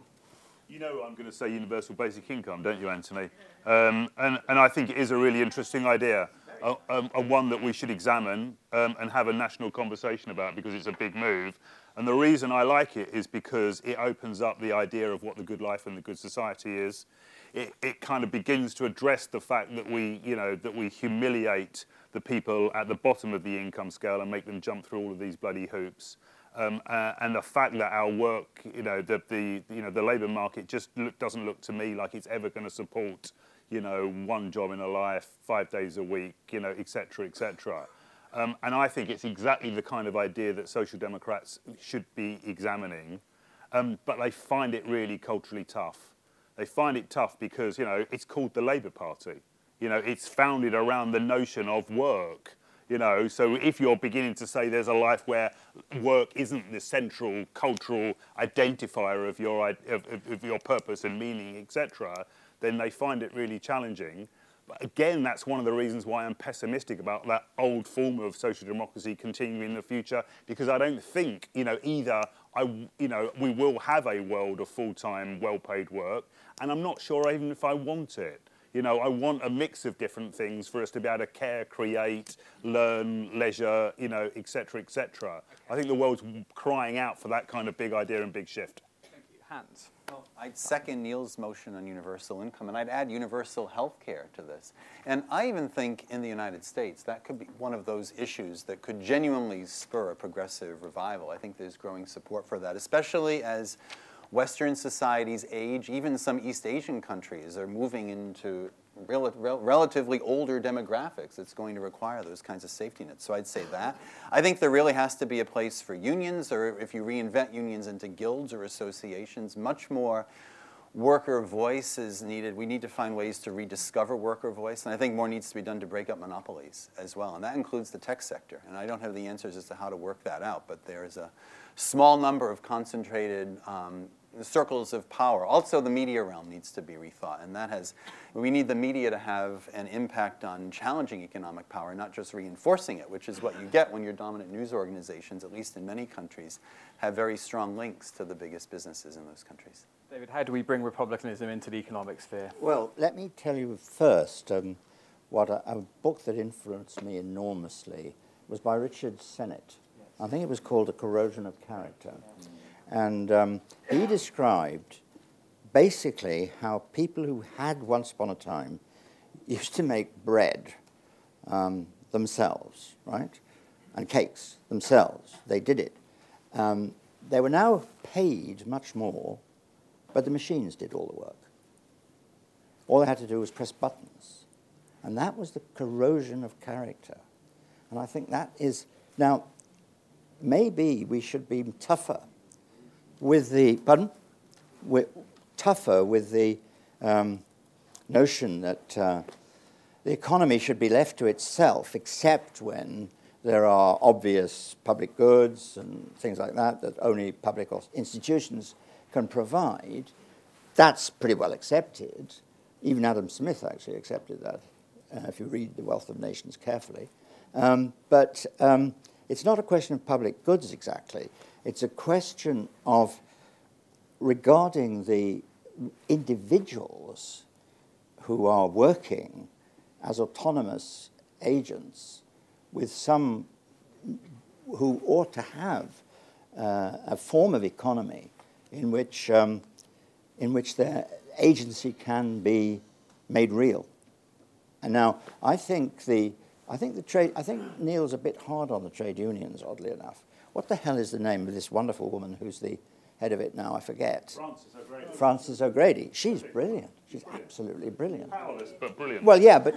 You know, I'm going to say universal basic income, don't you, Anthony? Um, and, and I think it is a really interesting idea, um, and one that we should examine um, and have a national conversation about because it's a big move. And the reason I like it is because it opens up the idea of what the good life and the good society is. It, it kind of begins to address the fact that we, you know, that we humiliate the people at the bottom of the income scale and make them jump through all of these bloody hoops. Um, uh, and the fact that our work, you know, the, the you know the labour market just look, doesn't look to me like it's ever going to support, you know, one job in a life, five days a week, you know, etc. etc. Um, and I think it's exactly the kind of idea that social democrats should be examining, um, but they find it really culturally tough. They find it tough because you know it's called the Labour Party. You know, it's founded around the notion of work. You know, so if you're beginning to say there's a life where work isn't the central cultural identifier of your of, of, your purpose and meaning, etc., then they find it really challenging. But again, that's one of the reasons why I'm pessimistic about that old form of social democracy continuing in the future, because I don't think, you know, either I, you know, we will have a world of full-time, well-paid work, and I'm not sure even if I want it. You know, I want a mix of different things for us to be able to care, create, learn, leisure, you know, etc., etc. I think the world's crying out for that kind of big idea and big shift. Thank you. Hans. I'd second Neil's motion on universal income, and I'd add universal health care to this. And I even think in the United States that could be one of those issues that could genuinely spur a progressive revival. I think there's growing support for that, especially as Western societies age. Even some East Asian countries are moving into rel- rel- relatively older demographics. It's going to require those kinds of safety nets. So I'd say that. I think there really has to be a place for unions, or if you reinvent unions into guilds or associations, much more worker voice is needed. We need to find ways to rediscover worker voice, and I think more needs to be done to break up monopolies as well, and that includes the tech sector. And I don't have the answers as to how to work that out, but there's a small number of concentrated um, circles of power. Also, the media realm needs to be rethought, and that has, we need the media to have an impact on challenging economic power, not just reinforcing it, which is what you get when your dominant news organizations, at least in many countries, have very strong links to the biggest businesses in those countries. David, how do we bring republicanism into the economic sphere? Well, let me tell you first um, what a, a book that influenced me enormously was by Richard Sennett. I think it was called A Corrosion of Character. And um, he described basically how people who had once upon a time used to make bread um, themselves, right? And cakes themselves. They did it. Um, they were now paid much more, but the machines did all the work. All they had to do was press buttons. And that was the corrosion of character. And I think that is. Now, maybe we should be tougher with the. Pardon? Tougher with the um, notion that uh, the economy should be left to itself, except when there are obvious public goods and things like that that only public institutions can provide. That's pretty well accepted. Even Adam Smith actually accepted that, uh, if you read The Wealth of Nations carefully. Um, but um, it's not a question of public goods exactly. It's a question of regarding the individuals who are working as autonomous agents with some who ought to have uh, a form of economy in which, um, in which their agency can be made real. And now, I think the, I think the trade, I think Neil's a bit hard on the trade unions, oddly enough. What the hell is the name of this wonderful woman who's the head of it now? I forget. Frances O'Grady. Frances O'Grady. She's brilliant. She's absolutely brilliant. Powerless, but brilliant. Well, yeah, but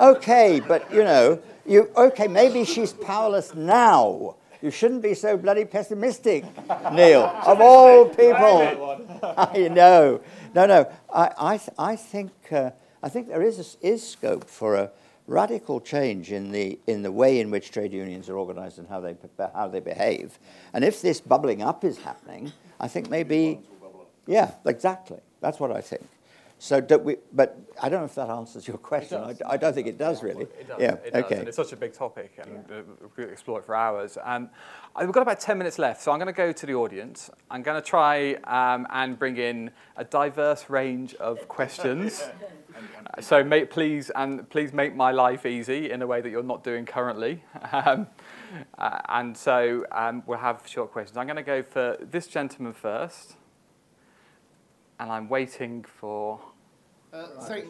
okay, but you know, you okay? Maybe she's powerless now. You shouldn't be so bloody pessimistic, Neil. Of all people, I know. No, no. I, I, th- I think, uh, I think there is a, is scope for a radical change in the in the way in which trade unions are organised and how they how they behave. And if this bubbling up is happening, I think maybe, yeah, exactly. That's what I think. So, don't we, but I don't know if that answers your question. I, I, don't think it does really. It does. Yeah. It does. okay. And it's such a big topic, and uh, we could explore it for hours. Um, we've got about 10 minutes left, so I'm going to go to the audience. I'm going to try um, and bring in a diverse range of questions. so, make, please and please make my life easy in a way that you're not doing currently. Um, uh, and so um, we'll have short questions. I'm going to go for this gentleman first, and I'm waiting for. Uh, thank,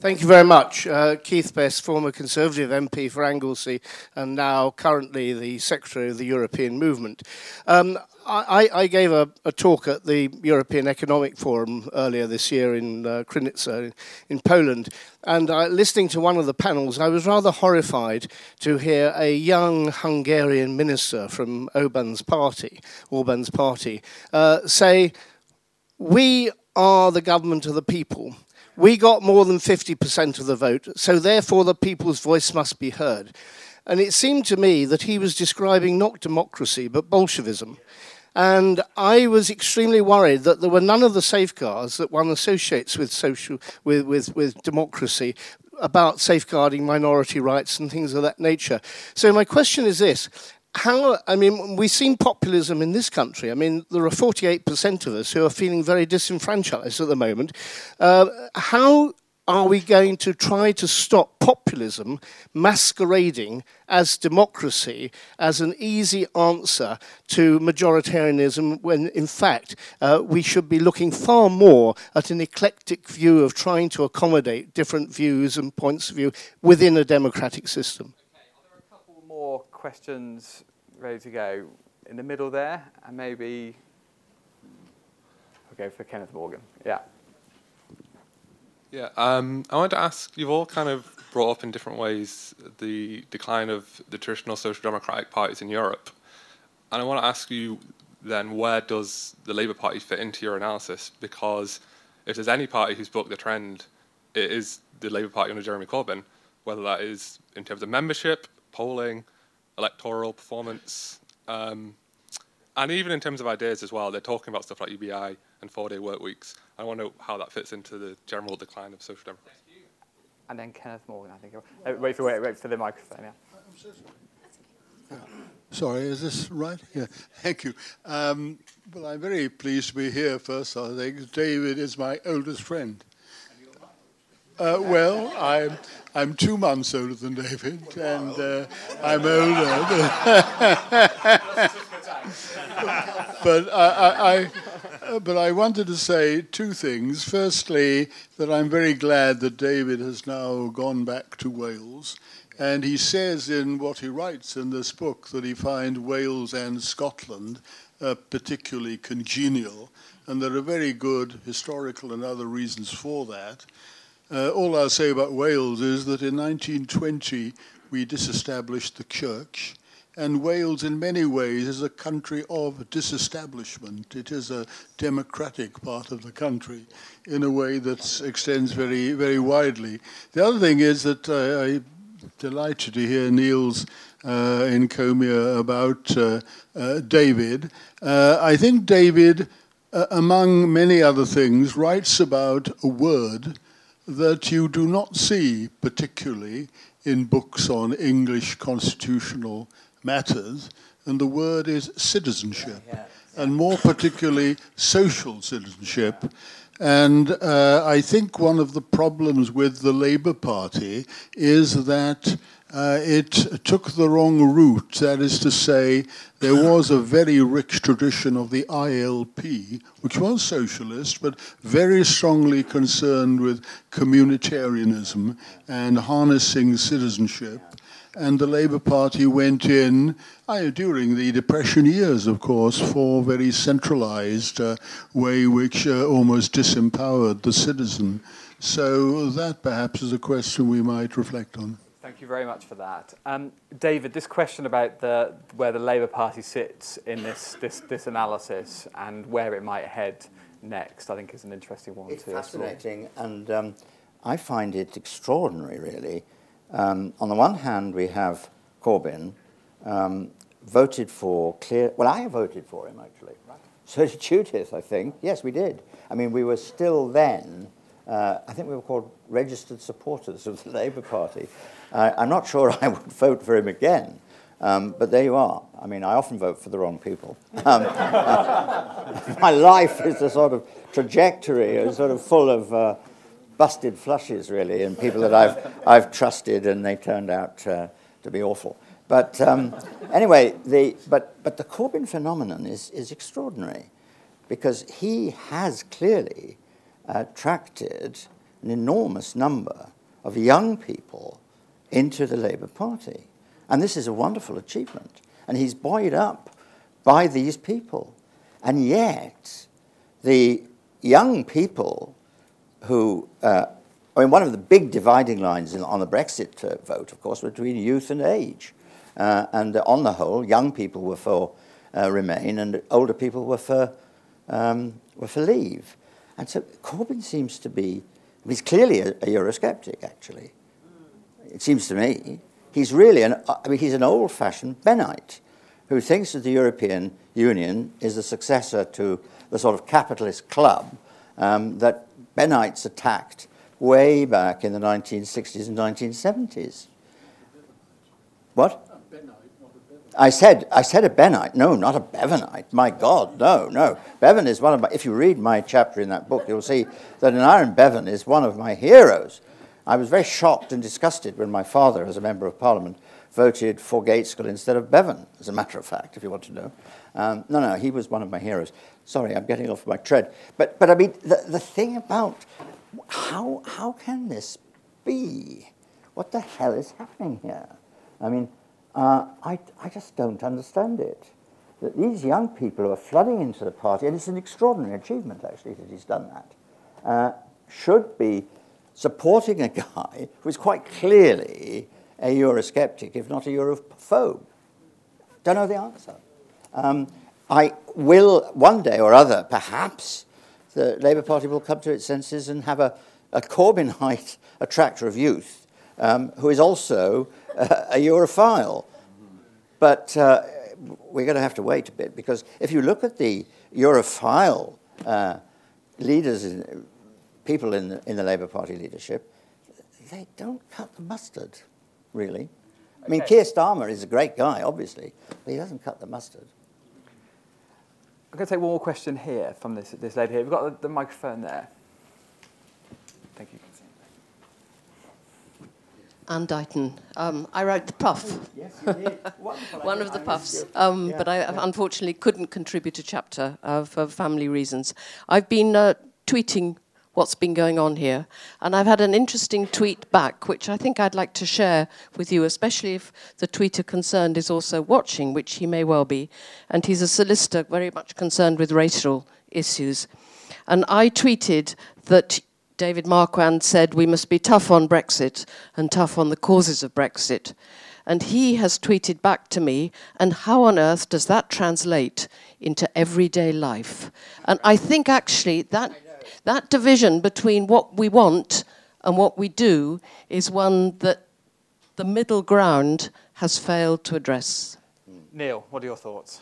thank, you very much. Uh, Keith Best, former Conservative MP for Anglesey and now currently the Secretary of the European Movement. Um, I, I, gave a, a, talk at the European Economic Forum earlier this year in uh, Krynica in Poland, and uh, listening to one of the panels, I was rather horrified to hear a young Hungarian minister from Orban's party, Orban's party, uh, say, "We are the government of the people. We got more than 50% of the vote, so therefore the people's voice must be heard. And it seemed to me that he was describing not democracy, but Bolshevism. And I was extremely worried that there were none of the safeguards that one associates with social with, with, with democracy about safeguarding minority rights and things of that nature. So my question is this how, I mean, we've seen populism in this country. I mean, there are 48% of us who are feeling very disenfranchised at the moment. Uh, how are we going to try to stop populism masquerading as democracy as an easy answer to majoritarianism when in fact uh, we should be looking far more at an eclectic view of trying to accommodate different views and points of view within a democratic system? Questions ready to go in the middle there, and maybe we'll go for Kenneth Morgan. Yeah. Yeah, um, I wanted to ask you've all kind of brought up in different ways the decline of the traditional social democratic parties in Europe. And I want to ask you then where does the Labour Party fit into your analysis? Because if there's any party who's bucked the trend, it is the Labour Party under Jeremy Corbyn, whether that is in terms of membership, polling, electoral performance, um, and even in terms of ideas as well. They're talking about stuff like UBI and four-day work weeks. I wonder how that fits into the general decline of social democracy. And then Kenneth Morgan, I think. Oh, wait for wait, wait for the microphone. Yeah. Sorry, is this right? Yeah, thank you. Um, well, I'm very pleased to be here. First, I think David is my oldest friend. Uh, well, I'm, I'm two months older than David, and uh, I'm older. but I, I, I, but I wanted to say two things. Firstly, that I'm very glad that David has now gone back to Wales. And he says in what he writes in this book that he finds Wales and Scotland uh, particularly congenial. And there are very good historical and other reasons for that. Uh, all I'll say about Wales is that in 1920 we disestablished the church, and Wales, in many ways, is a country of disestablishment. It is a democratic part of the country in a way that extends very, very widely. The other thing is that uh, I'm delighted to hear Neil's uh, encomia about uh, uh, David. Uh, I think David, uh, among many other things, writes about a word that you do not see particularly in books on English constitutional matters, and the word is citizenship, and more particularly social citizenship. And uh, I think one of the problems with the Labour Party is that uh, it took the wrong route. That is to say, there was a very rich tradition of the ILP, which was socialist, but very strongly concerned with communitarianism and harnessing citizenship. And the Labour Party went in during the Depression years, of course, for a very centralized uh, way which uh, almost disempowered the citizen. So that perhaps is a question we might reflect on. Thank you very much for that. Um, David, this question about the, where the Labour Party sits in this, this, this analysis and where it might head next, I think is an interesting one it's fascinating, and um, I find it extraordinary, really. Um, on the one hand, we have Corbyn um, voted for clear. Well, I voted for him actually. Right. So did Judith, I think. Yes, we did. I mean, we were still then. Uh, I think we were called registered supporters of the Labour Party. Uh, I'm not sure I would vote for him again, um, but there you are. I mean, I often vote for the wrong people. Um, uh, my life is a sort of trajectory, is sort of full of uh, busted flushes, really, and people that I've, I've trusted and they turned out uh, to be awful. But um, anyway, the, but, but the Corbyn phenomenon is, is extraordinary because he has clearly attracted an enormous number of young people into the Labour Party. And this is a wonderful achievement. And he's buoyed up by these people. And yet, the young people who, uh, I mean, one of the big dividing lines in, on the Brexit uh, vote, of course, between youth and age. Uh, and on the whole, young people were for uh, Remain and older people were for, um, were for Leave. And so Corbyn seems to be, he's clearly a, a Eurosceptic, actually it seems to me, he's really an, I mean, he's an old fashioned Bennite who thinks that the European Union is the successor to the sort of capitalist club um, that Bennites attacked way back in the 1960s and 1970s. What? I said, I said a Bennite. No, not a Bevanite. My God, no, no. Bevan is one of my, if you read my chapter in that book, you'll see that an Aneurin Bevan is one of my heroes. I was very shocked and disgusted when my father, as a member of parliament, voted for Gaitskell instead of Bevan, as a matter of fact, if you want to know. Um, no, no, he was one of my heroes. Sorry, I'm getting off my tread. But, but I mean, the, the thing about how, how can this be? What the hell is happening here? I mean, uh, I, I just don't understand it. That these young people who are flooding into the party, and it's an extraordinary achievement actually that he's done that, uh, should be supporting a guy who is quite clearly a Eurosceptic, if not a Europhobe? Don't know the answer. Um, I will, one day or other, perhaps, the Labour Party will come to its senses and have a, a Corbynite attractor of youth um, who is also uh, a Europhile. But uh, we're going to have to wait a bit because if you look at the Europhile uh, leaders in, people in the, in the Labour Party leadership, they don't cut the mustard, really. I mean, Keir Starmer is a great guy, obviously, but he doesn't cut the mustard. I'm going to take one more question here from this, this lady here. We've got the, the microphone there. Thank you. Anne Deighton. Um, I wrote The Puff. Yes, you did. One of the puffs, um, Yeah, but I yeah. unfortunately couldn't contribute a chapter uh, for family reasons. I've been uh, tweeting what's been going on here, and I've had an interesting tweet back, which I think I'd like to share with you, especially if the tweeter concerned is also watching, which he may well be, and he's a solicitor very much concerned with racial issues. And I tweeted that David Marquand said we must be tough on Brexit and tough on the causes of Brexit. And he has tweeted back to me, and how on earth does that translate into everyday life? And I think actually that, that division between what we want and what we do is one that the middle ground has failed to address. Neil, what are your thoughts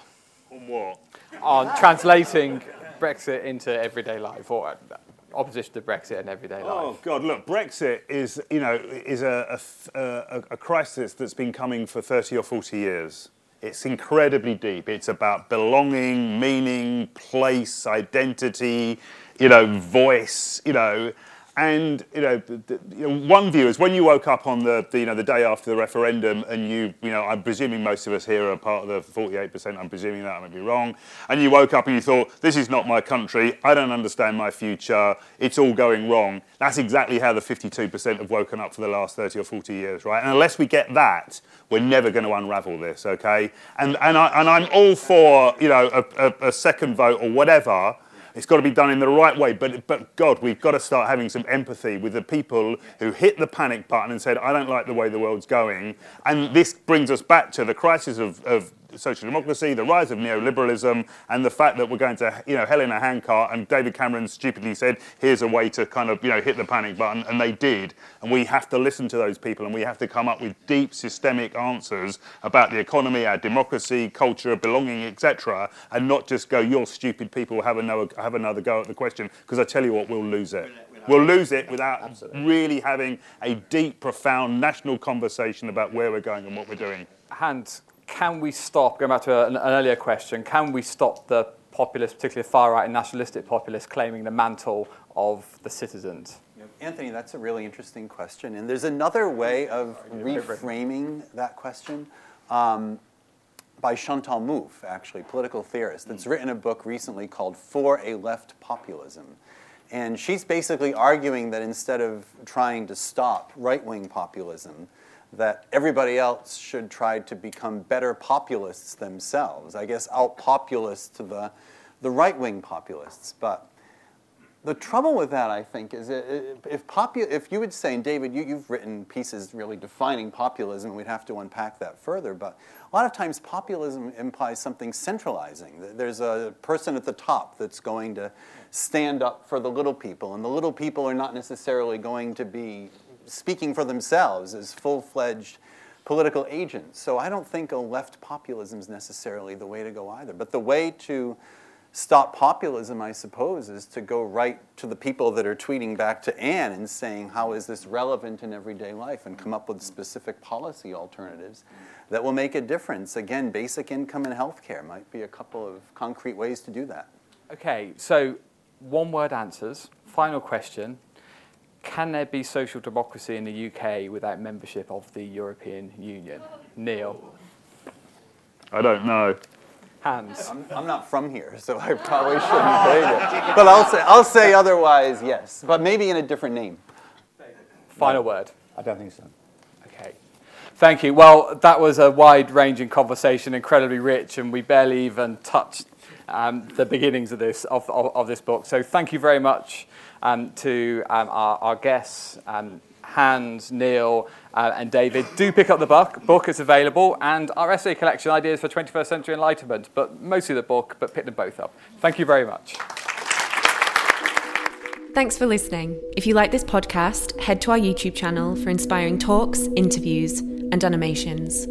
On what? on translating Brexit into everyday life or uh, opposition to Brexit in everyday oh, life? Oh God! Look, Brexit is you know is a, a, a, a crisis that's been coming for thirty or forty years. It's incredibly deep. It's about belonging, meaning, place, identity, you know, voice, you know. And you know, the, you know, one view is when you woke up on the, the you know the day after the referendum, and you you know I'm presuming most of us here are part of the 48%. I'm presuming that I might be wrong. And you woke up and you thought, this is not my country. I don't understand my future. It's all going wrong. That's exactly how the 52% have woken up for the last 30 or 40 years, right? And unless we get that, we're never going to unravel this, okay? And and I and I'm all for you know a, a, a second vote or whatever. It's got to be done in the right way. But, but God, we've got to start having some empathy with the people who hit the panic button and said, I don't like the way the world's going. And this brings us back to the crisis of, of social democracy, the rise of neoliberalism, and the fact that we're going to, you know, hell in a handcart. And David Cameron stupidly said, here's a way to kind of, you know, hit the panic button. And they did. And we have to listen to those people and we have to come up with deep systemic answers about the economy, our democracy, culture, belonging, etc. And not just go, you're stupid people, have another, have another go at the question. Because I tell you what, we'll lose it. We'll lose it without really having a deep, profound national conversation about where we're going and what we're doing. And can we stop, going back to an, an earlier question, can we stop the populists, particularly far right and nationalistic populists, claiming the mantle of the citizens? Anthony, that's a really interesting question. And there's another way of reframing that question um, by Chantal Mouffe, actually, political theorist, that's written a book recently called For a Left Populism. And she's basically arguing that instead of trying to stop right wing populism, that everybody else should try to become better populists themselves. I guess out populists to the, the right wing populists. But the trouble with that, I think, is if, popu- if you would say, and David, you, you've written pieces really defining populism, we'd have to unpack that further, but a lot of times populism implies something centralizing. There's a person at the top that's going to stand up for the little people, and the little people are not necessarily going to be speaking for themselves as full-fledged political agents. So I don't think a left populism is necessarily the way to go either. But the way to stop populism, I suppose, is to go right to the people that are tweeting back to Anne and saying, how is this relevant in everyday life? And come up with specific policy alternatives that will make a difference. Again, basic income and health care might be a couple of concrete ways to do that. Okay, so one word answers. Final question. Can there be social democracy in the UK without membership of the European Union? Neil. I don't know. Hans. I'm, I'm not from here, so I probably shouldn't say it. But I'll say, I'll say otherwise, yes. But maybe in a different name. Final word. I don't think so. Okay. Thank you. Well, that was a wide ranging conversation, incredibly rich, and we barely even touched um, the beginnings of this, of, of, of this book. So thank you very much um, to um, our, our guests, um, Hans, Neil, uh, and David. Do pick up the book. Book is available, and our essay collection, Ideas for 21st Century Enlightenment, but mostly the book, but pick them both up. Thank you very much. Thanks for listening. If you like this podcast, head to our YouTube channel for inspiring talks, interviews, and animations.